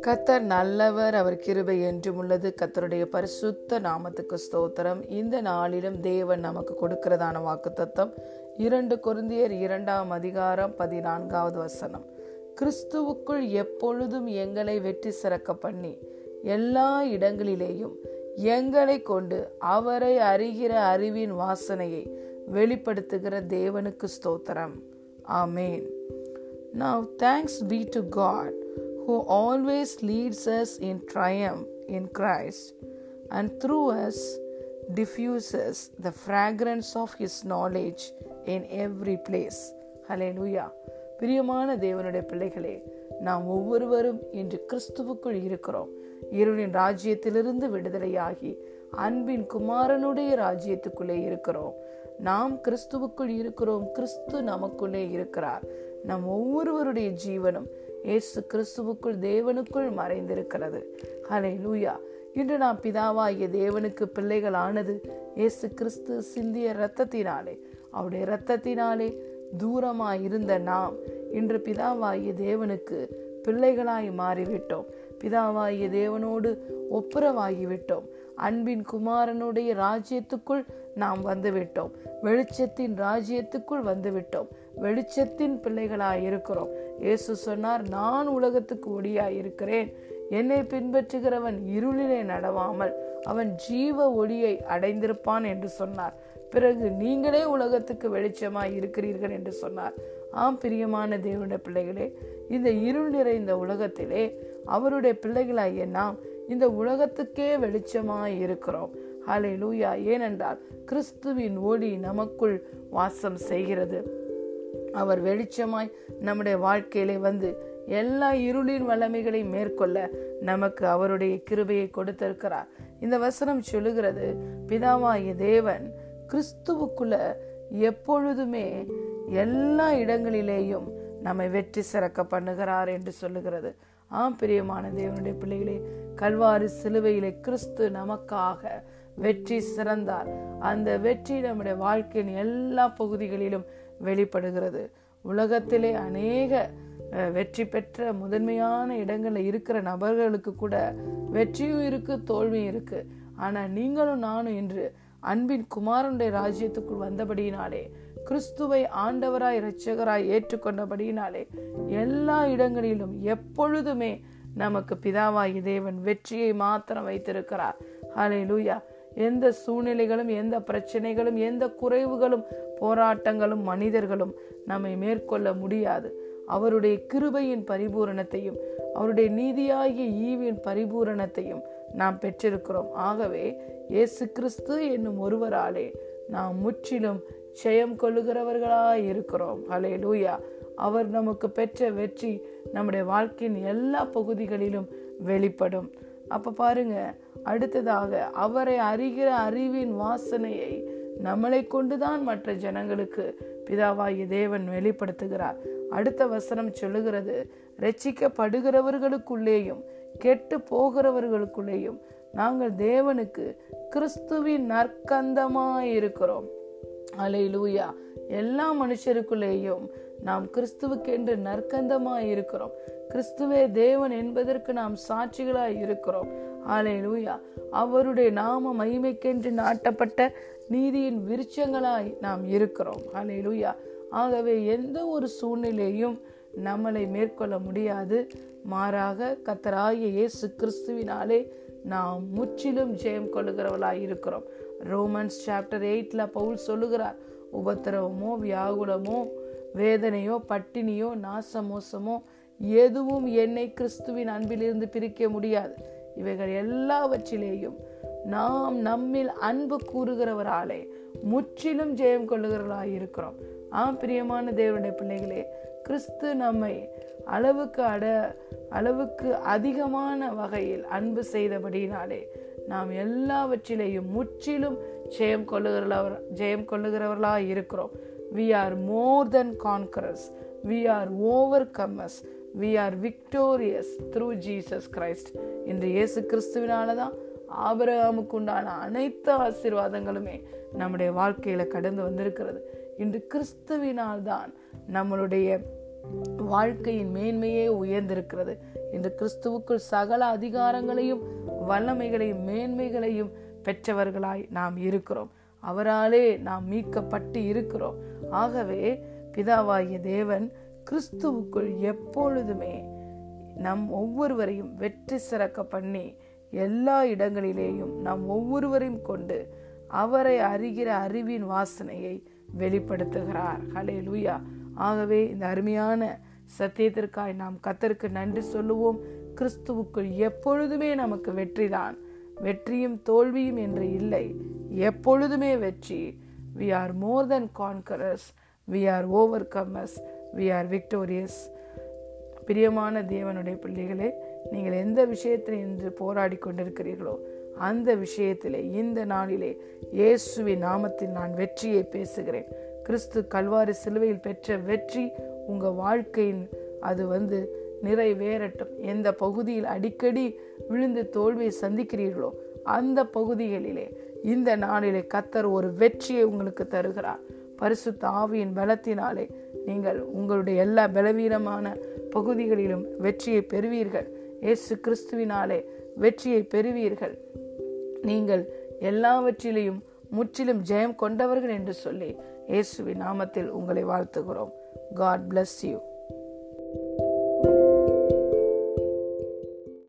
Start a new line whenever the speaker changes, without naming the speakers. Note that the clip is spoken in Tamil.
கத்தர் நல்லவர் அவர் கிருபை என்றும் உள்ளது. கத்தருடைய பரிசுத்த நாமத்துக்கு ஸ்தோத்திரம். இந்த நாளிலும் தேவன் நமக்கு கொடுக்கிறதான வாக்குத்தத்தம் இரண்டு குருந்தியர் இரண்டாம் அதிகாரம் பதினான்காவது வசனம். கிறிஸ்துவுக்குள் எப்பொழுதும் எங்களை வெற்றி சிறக்க பண்ணி எல்லா இடங்களிலேயும் எங்களை கொண்டு அவரை அறிகிற அறிவின் வாசனையை வெளிப்படுத்துகிற தேவனுக்கு ஸ்தோத்திரம். ஆமேன் Now thanks be to God who always leads us in triumph in Christ and through us diffuses the fragrance of his knowledge in every place. Hallelujah. பிரியமான தேவனுடைய பிள்ளைகளே நாம் ஒவ்வொருவரும் இன்று கிறிஸ்துவுக்குள் இருக்கிறோம் இருளின் ராஜ்யத்திலிருந்து விடுதலையாகி அன்பின் குமாரனுடைய ராஜ்யத்துக்குள்ளே இருக்கிறோம் நாம் கிறிஸ்துவுக்குள் இருக்கிறோம் கிறிஸ்து நமக்குள்ளே இருக்கிறார். நம் ஒவ்வொருவருடைய ஜீவனும் இயேசு கிறிஸ்துவுக்குள் தேவனுக்குள் மறைந்திருக்கிறது. ஹலே லூயா இன்று நாம் பிதாவாகிய தேவனுக்கு பிள்ளைகள் ஆனது இயேசு கிறிஸ்து சிந்திய இரத்தத்தினாலே. அவருடைய இரத்தத்தினாலே தூரமாய் இருந்த நாம் இன்று பிதாவாகிய தேவனுக்கு பிள்ளைகளாய் மாறிவிட்டோம். பிதாவாகிய தேவனோடு ஒப்புரவாகிவிட்டோம். அன்பின் குமாரனுடைய ராஜ்யத்துக்குள் நாம் வந்துவிட்டோம். வெளிச்சத்தின் ராஜ்யத்துக்குள் வந்துவிட்டோம். வெளிச்சத்தின் பிள்ளைகளாய் இருக்கிறோம். இயேசு சொன்னார் நான் உலகத்துக்கு ஒளியாய் இருக்கிறேன். என்னை பின்பற்றுகிறவன் இருளிலே நடவாமல் அவன் ஜீவ ஒளியை அடைந்திருப்பான் என்று சொன்னார். பிறகு நீங்களே உலகத்துக்கு வெளிச்சமாய் இருக்கிறீர்கள் என்று சொன்னார். ஆம் பிரியமான தேவனுடைய பிள்ளைகளே இந்த இருள் நிறைந்த உலகத்திலே அவருடைய பிள்ளைகளாகிய நாம் இந்த உலகத்துக்கே வெளிச்சமாய் இருக்கிறோம். ஹலே லூயா ஏனென்றால் கிறிஸ்துவின் ஒளி நமக்குள் வாசம் செய்கிறது. அவர் வெளிச்சமாய் நம்முடைய வாழ்க்கையிலே வந்து எல்லா இருளின் வல்லமைகளை மேற்கொள்ள நமக்கு அவருடைய கிருபையை கொடுத்திருக்கிறார். இந்த வசனம் சொல்லுகிறது பிதாவாய தேவன் கிறிஸ்துவுக்குள்ள எப்பொழுதுமே எல்லா இடங்களிலேயும் நம்மை வெற்றி சிறக்க பண்ணுகிறார் என்று சொல்லுகிறது. ஆம் பிரியமான தேவனுடைய பிள்ளைகளே கல்வாரி சிலுவையிலே கிறிஸ்து நமக்காக வெற்றி சிறந்தார். அந்த வெற்றி நம்முடைய வாழ்க்கையின் எல்லா பகுதிகளிலும் வெளிப்படுகிறது. உலகத்திலே அநேக வெற்றி பெற்ற முதன்மையான இடங்கள்ல இருக்கிற நபர்களுக்கு கூட வெற்றியும் இருக்கு தோல்வியும் இருக்கு. ஆனா நீங்களும் நானும் இன்று அன்பின் குமாரனுடைய ராஜ்யத்துக்குள் வந்தபடியினாலே கிறிஸ்துவை ஆண்டவராய் இரட்சகராய் ஏற்றுக்கொண்டபடியினாலே எல்லா இடங்களிலும் எப்பொழுதுமே நமக்கு பிதாவாகி தேவன் வெற்றியை மாத்திரம் வைத்திருக்கிறார். ஹலே லூயா எந்த சூழ்நிலைகளும் எந்த பிரச்சனைகளும் எந்த குறைவுகளும் போராட்டங்களும் மனிதர்களும் நம்மை மேற்கொள்ள முடியாது. அவருடைய கிருபையின் பரிபூரணத்தையும் அவருடைய நீதியாகிய ஈவின் பரிபூரணத்தையும் நாம் பெற்றிருக்கிறோம். ஆகவே இயேசு கிறிஸ்து என்னும் ஒருவராலே நாம் முற்றிலும் ஜெயம் கொள்ளுகிறவர்களாய் இருக்கிறோம். அலே லூயா அவர் நமக்கு பெற்ற வெற்றி நம்முடைய வாழ்க்கையின் எல்லா பகுதிகளிலும் வெளிப்படும். அப்ப பாருங்க அடுத்ததாக அவரை அறிகிற அறிவின் வாசனையை நம்மளை கொண்டுதான் மற்ற ஜனங்களுக்கு பிதாவாகிய தேவன் வெளிப்படுத்துகிறார். அடுத்த வசனம் சொல்லுகிறது ரட்சிக்கப்படுகிறவர்களுக்குள்ளேயும் கெட்டு போகிறவர்களுக்குள்ளேயும் நாங்கள் தேவனுக்கு கிறிஸ்துவின் நற்கந்தமாய் இருக்கிறோம் அலை லூயா எல்லா மனுஷருக்குள்ளேயும் நாம் கிறிஸ்துவுக்கென்று நற்கந்தமாய் இருக்கிறோம். கிறிஸ்துவே தேவன் என்பதற்கு நாம் சாட்சிகளாய் இருக்கிறோம். ஆலை லூயா அவருடைய நாம மகிமைக்கென்று நாட்டப்பட்ட நீதியின் விருச்சங்களாய் நாம் இருக்கிறோம். ஆலை லூயா ஆகவே எந்த ஒரு சூழ்நிலையும் நம்மளை மேற்கொள்ள முடியாது. மாறாக கத்தராகிய இயேசு கிறிஸ்துவினாலே நாம் முற்றிலும் ஜெயம் கொள்ளுகிறவளாய் இருக்கிறோம். ரோமன்ஸ் சாப்டர் எயிட்ல பவுல் சொல்லுகிறார் உபத்திரவமோ வியாகுலமோ வேதனையோ பட்டினியோ நாசமோசமோ எதுவும் என்னை கிறிஸ்துவின் அன்பிலிருந்து பிரிக்க முடியாது. இவைகள் எல்லாவற்றிலேயும் நாம் நம்மில் அன்பு கூறுகிறவராலே முற்றிலும் ஜெயம் கொள்ளுகிறவர்களாக இருக்கிறோம். ஆம் பிரியமான தேவனுடைய பிள்ளைகளே கிறிஸ்து நம்மை அளவுக்கு அட அளவுக்கு அதிகமான வகையில் அன்பு செய்தபடினாலே நாம் எல்லாவற்றிலேயும் முற்றிலும் ஜெயம் கொள்ளுகிறவர் ஜெயம் கொள்ளுகிறவர்களா இருக்கிறோம். We are more than conquerors we are overcomers we are victorious through Jesus Christ இன்று இயேசு கிறிஸ்துவினால தான் ஆபரகாமுக்கு உண்டான அனைத்து ஆசீர்வாதங்களுமே நம்முடைய வாழ்க்கையில கடந்து வந்திருக்கிறது. இன்று கிறிஸ்துவினால் தான் நம்மளுடைய வாழ்க்கையின் மேன்மையே உயர்ந்திருக்கிறது. இன்று கிறிஸ்துவுக்குள் சகல அதிகாரங்களையும் வல்லமைகளையும் மேன்மைகளையும் பெற்றவர்களாய் நாம் இருக்கிறோம். அவராலே நாம் மீட்கப்பட்டு இருக்கிறோம். ஆகவே பிதாவாகிய தேவன் கிறிஸ்துவுக்குள் எப்பொழுதுமே நம் ஒவ்வொருவரையும் வெற்றி சிறக்க பண்ணி எல்லா இடங்களிலேயும் நாம் ஒவ்வொருவரையும் கொண்டு அவரை அறிகிற அறிவின் வாசனையை வெளிப்படுத்துகிறார். ஹலே லூயா ஆகவே இந்த அருமையான சத்தியத்திற்காய் நாம் கத்தருக்கு நன்றி சொல்லுவோம். கிறிஸ்துவுக்குள் எப்பொழுதுமே நமக்கு வெற்றிதான். வெற்றியும் தோல்வியும் என்று இல்லை. எப்பொழுதுமே வெற்றி. We are more than conquerors we are overcomers we are victorious பிரியமான தேவனுடைய பிள்ளைகளே நீங்கள் எந்த விஷயத்தில் இன்று போராடி கொண்டிருக்கிறீர்களோ அந்த விஷயத்திலே இந்த நாளிலே இயேசுவின் நாமத்தில் நான் வெற்றியை பேசுகிறேன். கிறிஸ்து கல்வாரி சிலுவையில் பெற்ற வெற்றி உங்கள் வாழ்க்கையின் அது வந்து நிறைவேறட்டும். எந்த பகுதியில் அடிக்கடி விழுந்து தோல்வியை சந்திக்கிறீர்களோ அந்த பகுதிகளிலே இந்த நாளிலே கத்தர் ஒரு வெற்றியை உங்களுக்கு தருகிறார். பரிசுத்த ஆவியின் பலத்தினாலே நீங்கள் உங்களுடைய எல்லா பலவீனமான பகுதிகளிலும் வெற்றியை பெறுவீர்கள். இயேசு கிறிஸ்துவினாலே வெற்றியை பெறுவீர்கள். நீங்கள் எல்லாவற்றிலையும் முற்றிலும் ஜெயம் கொண்டவர்கள் என்று சொல்லி இயேசுவின் நாமத்தில் உங்களை வாழ்த்துகிறோம். God bless you